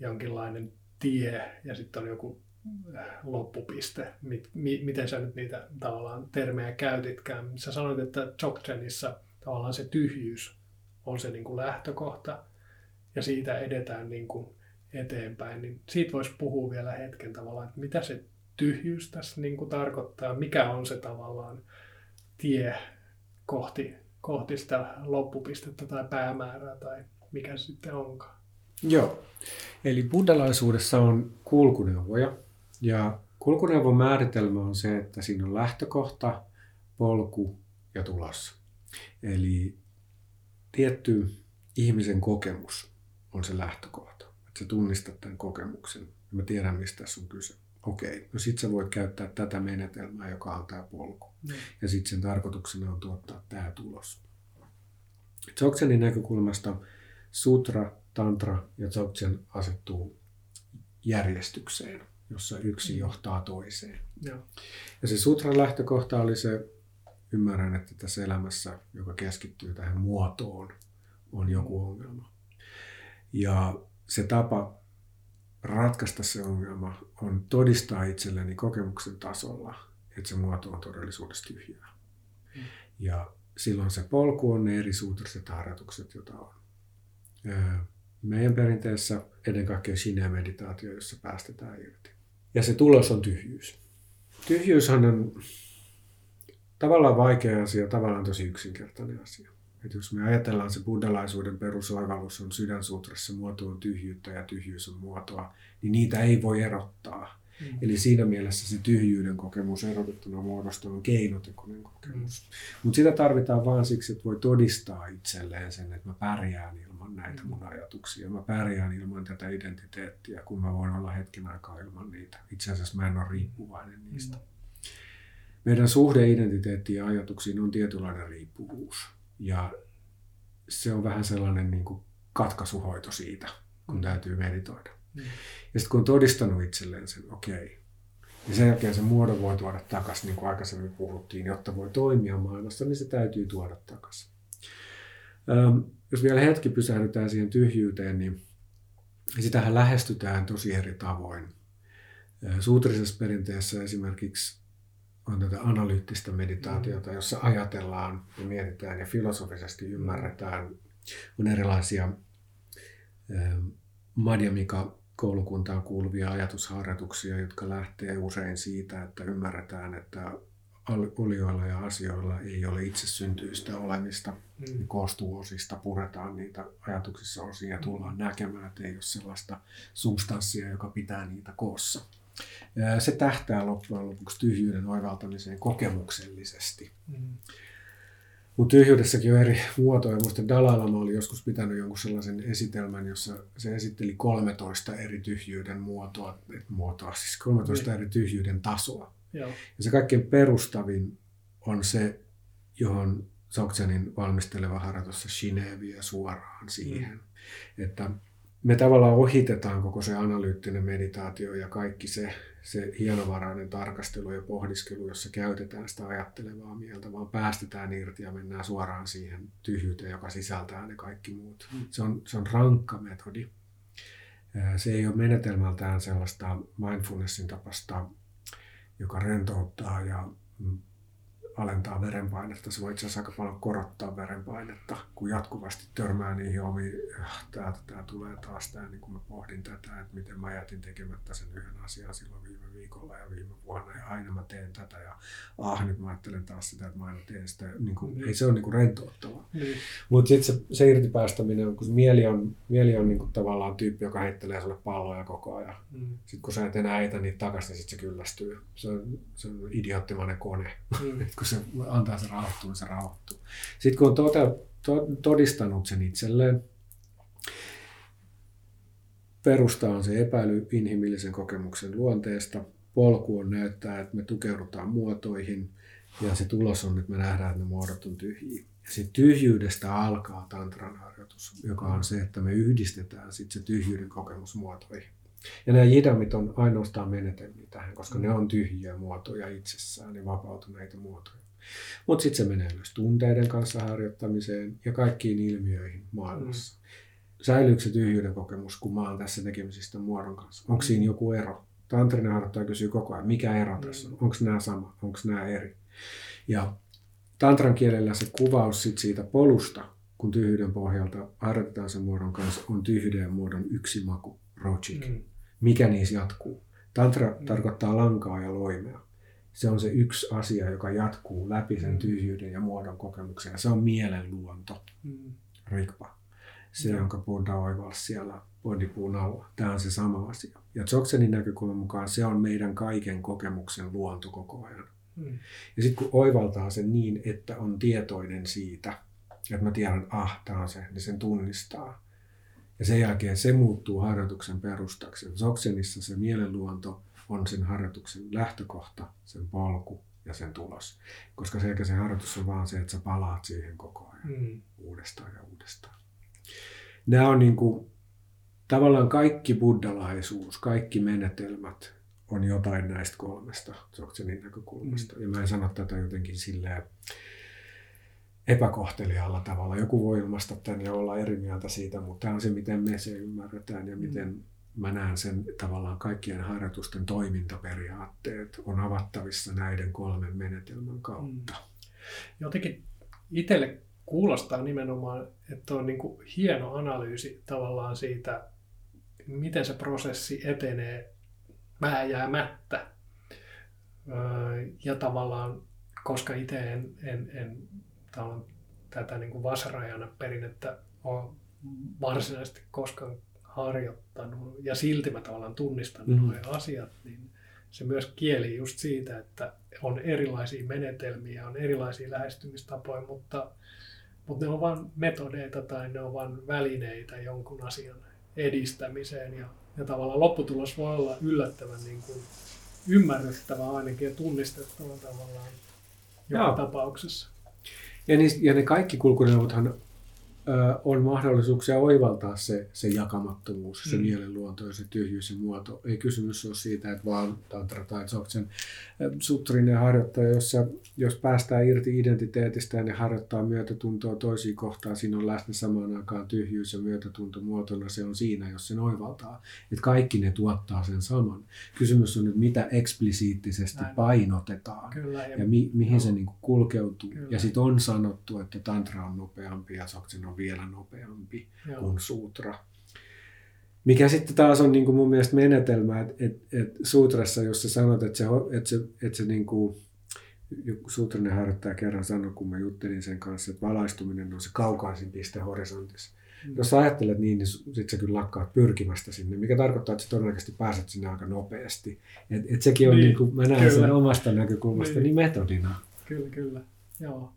jonkinlainen tie ja sitten on joku äh, loppupiste. Miten sä nyt niitä tavallaan termejä käytitkään? Sä sanoit, että Dzogchenissa tavallaan se tyhjyys on se niin kuin lähtökohta ja siitä edetään niin kuin eteenpäin. Niin siitä voisi puhua vielä hetken tavallaan, että mitä se tyhjyys tässä niin kuin tarkoittaa, mikä on se tavallaan tie kohti, kohti sitä loppupistettä tai päämäärää tai mikä se sitten onkaan. Joo, eli buddhalaisuudessa on kulkuneuvoja ja kulkuneuvon määritelmä on se, että siinä on lähtökohta, polku ja tulos. Eli tietty ihmisen kokemus on se lähtökohta. Että sä tunnistat tämän kokemuksen mä tiedän, mistä tässä on kyse okei, no sit sä voit käyttää tätä menetelmää, joka on tämä polku. Mm. Ja sitten sen tarkoituksena on tuottaa tämä tulos. Dzogchenin näkökulmasta sutra, tantra ja dzogchen asettuu järjestykseen, jossa yksi mm. johtaa toiseen. Ja, ja se sutran lähtökohta oli se, ymmärrän, että tässä elämässä, joka keskittyy tähän muotoon, on joku ongelma. Ja se tapa ratkaista se ongelma on todistaa itselleni kokemuksen tasolla, että se muoto on todellisuudessa tyhjää. Mm. Ja silloin se polku on ne eri suutriset harjoitukset, joita on. Meidän perinteessä ennen kaikkea sinne-meditaatio, jossa päästetään irti. Ja se tulos on tyhjyys. Tyhjyyshän on tavallaan vaikea asia, tavallaan tosi yksinkertainen asia. Että jos me ajatellaan se buddhalaisuuden perusoivallus on sydänsutrassa muoto on tyhjyyttä ja tyhjyys on muotoa, niin niitä ei voi erottaa. Mm. Eli siinä mielessä se tyhjyyden kokemus erotettuna muodosta on keinotekoinen kokemus. Mm. Mutta sitä tarvitaan vain siksi, että voi todistaa itselleen sen, että mä pärjään ilman näitä mm. mun ajatuksia. Mä pärjään ilman tätä identiteettiä, kun mä voin olla hetken aikaa ilman niitä. Itse asiassa mä en ole riippuvainen niistä. Mm. Meidän suhde identiteettiin ja ajatuksiin on tietynlainen riippuvuus. Ja se on vähän sellainen niin kuin katkaisuhoito siitä, kun mm. täytyy meditoida. Mm. Ja sitten kun on todistanut itselleen sen, okei, okay, niin sen jälkeen se muodon voi tuoda takaisin, niin kuin aikaisemmin puhuttiin, jotta voi toimia maailmassa, niin se täytyy tuoda takaisin. Ähm, jos vielä hetki pysähdytään siihen tyhjyyteen, niin sitähän lähestytään tosi eri tavoin. Suutrisessa perinteessä esimerkiksi on tätä analyyttistä meditaatiota, mm. jossa ajatellaan ja mietitään ja filosofisesti ymmärretään. On erilaisia Madhyamika koulukuntaan kuuluvia ajatusharjoituksia, jotka lähtee usein siitä, että ymmärretään, että olioilla ja asioilla ei ole itse syntyistä olemista. Mm. Ne koostuu osista, puretaan niitä ajatuksissa osia ja tullaan näkemään, että ei ole sellaista substanssia, joka pitää niitä koossa. Se tähtää loppujen lopuksi tyhjyyden oivaltamiseen kokemuksellisesti. Mm. Mutta tyhjyydessäkin on eri muotoja. Minusta Dalai Lama oli joskus pitänyt jonkun sellaisen esitelmän, jossa se esitteli 13 eri tyhjyyden muotoa, muotoa siis 13 mm. eri tyhjyyden tasoa. Joo. Ja se kaikkein perustavin on se, johon Soksenin valmisteleva harjoitus Shine vie suoraan siihen. Mm. Että me tavallaan ohitetaan koko se analyyttinen meditaatio ja kaikki se, se hienovarainen tarkastelu ja pohdiskelu, jossa käytetään sitä ajattelevaa mieltä, vaan päästetään irti ja mennään suoraan siihen tyhjyyteen, joka sisältää ne kaikki muut. Mm. Se on, se on rankka metodi. Se ei ole menetelmältään sellaista mindfulnessin tapasta, joka rentouttaa ja mm, alentaa verenpainetta. Se voi itse asiassa aika paljon korottaa verenpainetta, kun jatkuvasti törmää niihin omiin, äh, täältä tämä tulee taas tämä, niin kun mä pohdin tätä, että miten mä jätin tekemättä sen yhden asian silloin viime viikolla ja viime vuonna ja aina mä teen tätä ja ah, nyt mä ajattelen taas sitä, että mä aina teen sitä. Niin kuin, mm. Ei se ole niin rentouttavaa. Mm. Mutta sitten se, se irtipäästäminen, kun se mieli on, mieli on niin kuin tavallaan tyyppi, joka heittelee sulle palloja koko ajan. Mm. Sitten kun sä et enää eitä niitä takaisin, niin sitten se kyllästyy. Se on, se on idioottimainen kone. Mm. Kun se antaa se rauhoittua, niin se rauhoittuu. Sitten kun on tote, to, todistanut sen itselleen, perusta on se epäily inhimillisen kokemuksen luonteesta. Polku on näyttää, että me tukeudutaan muotoihin ja se tulos on, että me nähdään, että ne muodot on tyhjiä. Ja sitten tyhjyydestä alkaa tantran harjoitus, joka on se, että me yhdistetään sit se tyhjyyden kokemus muotoihin. Ja nämä jidamit on ainoastaan menetelmiä tähän, koska ne on tyhjiä muotoja itsessään, niin vapautuneita muotoja. Mutta sitten se menee myös tunteiden kanssa harjoittamiseen ja kaikkiin ilmiöihin maailmassa. Mm. Säilyykö se tyhjyyden kokemus, kun mä oon tässä tekemisistä muodon kanssa? Onko siinä joku ero? Tantrinen harjoittaja kysyy koko ajan, mikä ero tässä on? Onko nämä sama? Onko nämä eri? Ja tantran kielellä se kuvaus sit siitä polusta, kun tyhjyyden pohjalta harjoitetaan sen muodon kanssa, on tyhjyyden muodon yksi maku, rojik. Mm. Mikä niissä jatkuu? Tantra mm. tarkoittaa lankaa ja loimea. Se on se yksi asia, joka jatkuu läpi sen mm. tyhjyyden ja muodon kokemuksen. Ja se on mielen luonto, mm. rikpa. Se, mm. jonka Buddha oivalsi siellä bodipuun alla. Tämä on se sama asia. Ja Dzogchenin näkökulman mukaan se on meidän kaiken kokemuksen luonto koko ajan. Mm. Ja sitten kun oivaltaa sen niin, että on tietoinen siitä, että mä tiedän, ah, tämä on se, niin sen tunnistaa. Ja sen jälkeen se muuttuu harjoituksen perustaksi. Zoksenissa se mielenluonto on sen harjoituksen lähtökohta, sen polku ja sen tulos. Koska se, se harjoitus on vaan se, että sä palaat siihen koko ajan mm. uudestaan ja uudestaan. Nämä on niin kuin, tavallaan kaikki buddhalaisuus, kaikki menetelmät on jotain näistä kolmesta Dzogchenin näkökulmasta. Mm. Ja mä en sano tätä jotenkin silleen epäkohtelijalla tavalla. Joku voi ilmaista tämän ja olla eri mieltä siitä, mutta tämä on se, miten me se ymmärretään ja miten mm. mä näen sen tavallaan kaikkien harjoitusten toimintaperiaatteet on avattavissa näiden kolmen menetelmän kautta. Mm. Jotenkin itselle kuulostaa nimenomaan, että on niin kuin hieno analyysi tavallaan siitä, miten se prosessi etenee vääjäämättä. Ja tavallaan, koska itse en, en, en tätä niin kuin vasarajana perinnettä ole varsinaisesti koskaan harjoittanut, ja silti mä tavallaan tunnistan mm-hmm. nuo asiat, niin se myös kieli just siitä, että on erilaisia menetelmiä, on erilaisia lähestymistapoja, mutta, mutta ne on vain metodeita tai ne on vain välineitä jonkun asian edistämiseen ja ja tavallaan lopputulos voi olla yllättävän niin kuin ymmärrettävä ainakin ja tunnistettava tavallaan joka Joo. tapauksessa. Ja, niin, ja ne kaikki kulkuneuvothan on mahdollisuuksia oivaltaa se, se jakamattomuus, se mm. mielenluonto ja se tyhjyys ja muoto. Ei kysymys ole siitä, että vaan tantra tai dzogchen sutrinen harjoittaja, jossa, jos päästään irti identiteetistä ja ne harjoittaa myötätuntoa toisiin kohtaan, siinä on läsnä samaan aikaan tyhjyys ja myötätunto muotona, se on siinä, jos sen oivaltaa. Että kaikki ne tuottaa sen saman. Kysymys on nyt, mitä eksplisiittisesti Näin. painotetaan Kyllä, ja, ja mi, mihin no. se niin kulkeutuu. Kyllä. Ja sitten on sanottu, että tantra on nopeampi ja dzogchen on on vielä nopeampi Joo. kuin sutra. Mikä sitten taas on niin kuin mun mielestä menetelmä, että et, et sutrassa, jos sä sanot, että se, että se, että se niin kuin, sutrainen harjoittaja kerran sanoi, kun mä juttelin sen kanssa, että valaistuminen on se kaukaisin piste horisontissa. Mm. Jos sä ajattelet niin, niin sit sä kyllä lakkaat pyrkimästä sinne, mikä tarkoittaa, että sä todennäköisesti pääset sinne aika nopeasti. Et, et sekin on, niin, niin kuin, mä näen kyllä. sen omasta näkökulmasta, niin. niin metodina. Kyllä, kyllä. Joo.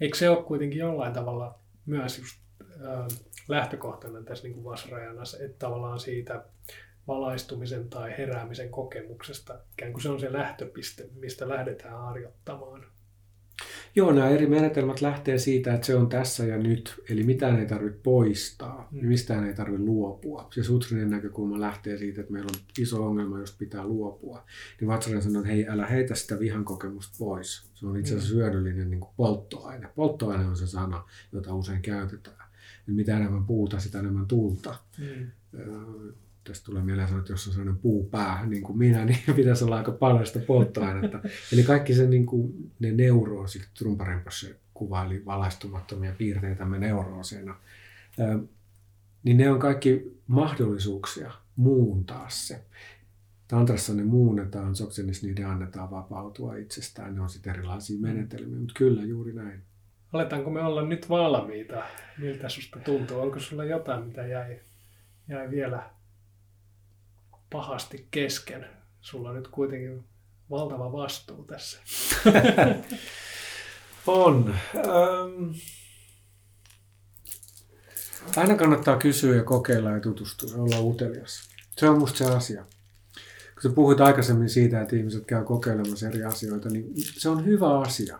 Eikö se ole kuitenkin jollain tavalla myös just äh, lähtökohtana tässä niin vasrajana, että tavallaan siitä valaistumisen tai heräämisen kokemuksesta, ikään kuin se on se lähtöpiste, mistä lähdetään harjoittamaan. Joo, nämä eri menetelmät lähtee siitä, että se on tässä ja nyt, eli mitään ei tarvitse poistaa, mm. mistään ei tarvitse luopua. Se sutrinen näkökulma lähtee siitä, että meillä on iso ongelma, jos pitää luopua. Niin Vatsarajan sanoo, että hei, älä heitä sitä vihan kokemusta pois. Se on itse asiassa mm. hyödyllinen niin kuin polttoaine. Polttoaine on se sana, jota usein käytetään. Eli mitä enemmän puuta, sitä enemmän tulta. Mm. Tästä tulee mieleen sanoa, että jos on sellainen puupää, niin kuin minä, niin pitäisi olla aika paljon sitä polttoainetta. Eli kaikki se, niin kuin, ne neuroosit, Trumparenposse kuvaili valaistumattomia piirteitä me neurooseina, niin ne on kaikki mahdollisuuksia muuntaa se. Tantrassa ne muunnetaan, soksenis niiden annetaan vapautua itsestään. Ne on sitten erilaisia menetelmiä, mutta kyllä juuri näin. Aletaanko me olla nyt valmiita? Miltä susta tuntuu? Onko sulla jotain, mitä jäi, jäi vielä pahasti kesken? Sulla on nyt kuitenkin valtava vastuu tässä. on. Ähm. Aina kannattaa kysyä ja kokeilla ja tutustua ja olla utelias. Se on musta se asia. Kun sä puhuit aikaisemmin siitä, että ihmiset käy kokeilemassa eri asioita, niin se on hyvä asia.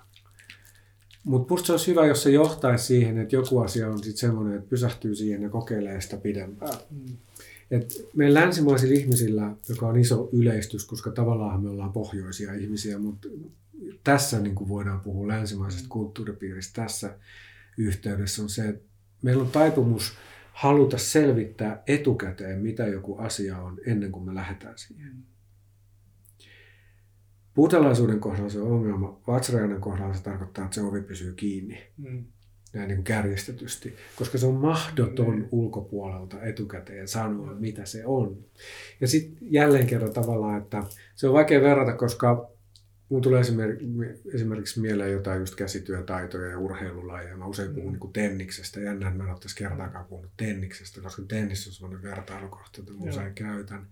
Mutta musta se olisi hyvä, jos se johtaisi siihen, että joku asia on sitten semmoinen, että pysähtyy siihen ja kokeilee sitä pidempään. Mm. Et meillä länsimaisilla ihmisillä, joka on iso yleistys, koska tavallaan me ollaan pohjoisia ihmisiä, mutta tässä niin kuin voidaan puhua länsimaisesta mm. kulttuuripiiristä tässä yhteydessä on se, että meillä on taipumus haluta selvittää etukäteen, mitä joku asia on ennen kuin me lähdetään siihen. Puutalaisuuden kohdalla se on ongelma. Vatsrajainen kohdalla se tarkoittaa, että se ovi pysyy kiinni. Mm. Näin niin kärjestetysti. Koska se on mahdoton mm. ulkopuolelta etukäteen sanoa, mitä se on. Ja sitten jälleen kerran tavallaan, että se on vaikea verrata, koska Mun tulee esimerkiksi mieleen jotain just käsityötaitoja ja urheilulajeja. Mä usein puhun mm. niin tenniksestä. Jännä, että mä en ole tässä kertaakaan puhunut tenniksestä, koska tennis on sellainen vertailukohta, jota mä usein käytän.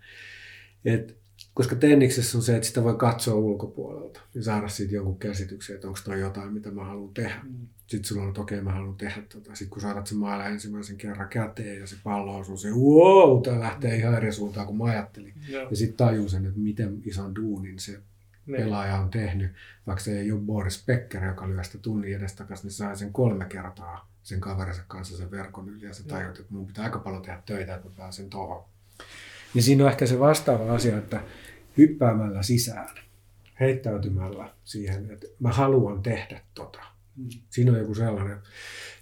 Et, koska tenniksessä on se, että sitä voi katsoa ulkopuolelta ja saada siitä jonkun käsityksen, että onko toi jotain, mitä mä haluan tehdä. Mm. Sitten sulla on, että okei, okay, mä haluan tehdä tota. Sitten kun saatat sen mailla ensimmäisen kerran käteen ja se pallo osuu, se wow, tämä lähtee ihan eri suuntaan kuin mä ajattelin. Joo. Ja sitten tajuu sen, että miten ison duunin se niin. pelaaja on tehnyt, vaikka se ei ole Boris Becker, joka lyö sitä tunnin edestakaisin, niin sai sen kolme kertaa sen kaverinsa kanssa sen verkon yli ja se tajut, että mun pitää aika paljon tehdä töitä, että mä pääsen tuohon. Niin siinä on ehkä se vastaava asia, että hyppäämällä sisään, heittäytymällä siihen, että mä haluan tehdä tota. Mm. Siinä on joku sellainen.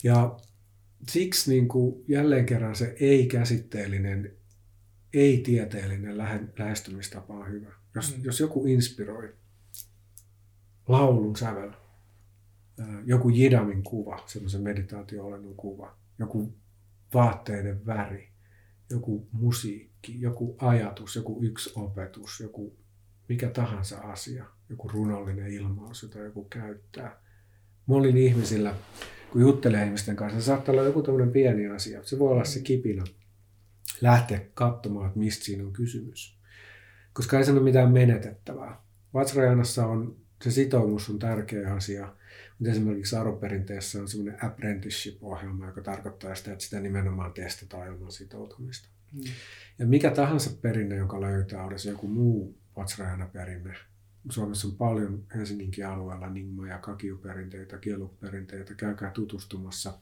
Ja siksi niin kuin jälleen kerran se ei-käsitteellinen, ei-tieteellinen lähestymistapa on hyvä. Jos, mm. jos joku inspiroi, laulun sävel, joku jidamin kuva, semmoisen meditaatio kuva, joku vaatteiden väri, joku musiikki, joku ajatus, joku yksi opetus, joku mikä tahansa asia, joku runollinen ilmaus, jota joku käyttää. Monilla ihmisillä, kun juttelee ihmisten kanssa, se saattaa olla joku tämmöinen pieni asia. Se voi olla se kipinä lähteä katsomaan, että mistä siinä on kysymys. Koska ei sano mitään menetettävää. Vajrayanassa on se sitoumus on tärkeä asia. Mutta esimerkiksi arvoperinteessä on semmoinen apprenticeship-ohjelma, joka tarkoittaa sitä, että sitä nimenomaan testataan ilman sitoutumista. Mm. Ja mikä tahansa perinne, joka löytää, olisi joku muu Vajrayana-perinne. Suomessa on paljon Helsinginkin alueella Ningma- ja Kakiu-perinteitä, Kieluk-perinteitä, käykää tutustumassa.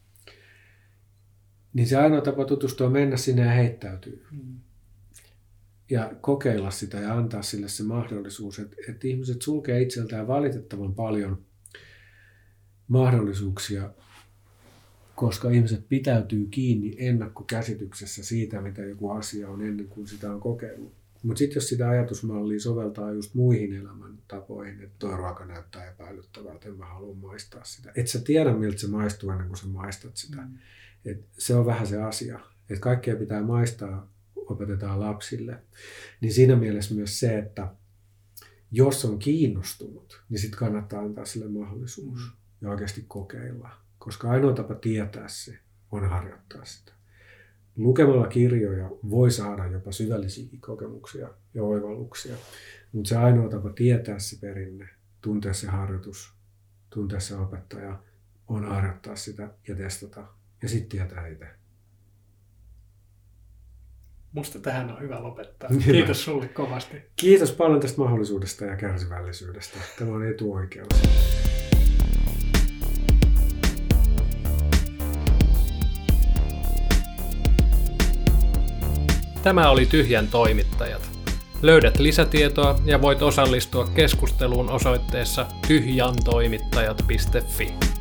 Niin se ainoa tapa tutustua on mennä sinne ja heittäytyy. Mm ja kokeilla sitä ja antaa sille se mahdollisuus, että, että ihmiset sulkee itseltään valitettavan paljon mahdollisuuksia, koska ihmiset pitäytyy kiinni ennakkokäsityksessä siitä, mitä joku asia on ennen kuin sitä on kokeillut. Mutta sitten jos sitä ajatusmallia soveltaa just muihin elämäntapoihin, että tuo ruoka näyttää epäilyttävältä, en mä halua maistaa sitä. Et sä tiedä, miltä se maistuu ennen kuin sä maistat sitä. Mm. Et se on vähän se asia. Että kaikkea pitää maistaa opetetaan lapsille, niin siinä mielessä myös se, että jos on kiinnostunut, niin sitten kannattaa antaa sille mahdollisuus mm. ja oikeasti kokeilla. Koska ainoa tapa tietää se on harjoittaa sitä. Lukemalla kirjoja voi saada jopa syvällisiäkin kokemuksia ja oivalluksia, mutta se ainoa tapa tietää se perinne, tuntea se harjoitus, tuntea se opettaja, on harjoittaa sitä ja testata ja sitten tietää itse. Musta tähän on hyvä lopettaa. Hyvä. Kiitos sulle kovasti. Kiitos paljon tästä mahdollisuudesta ja kärsivällisyydestä. Tämä on etuoikeus. Tämä oli Tyhjän toimittajat. Löydät lisätietoa ja voit osallistua keskusteluun osoitteessa tyhjantoimittajat.fi.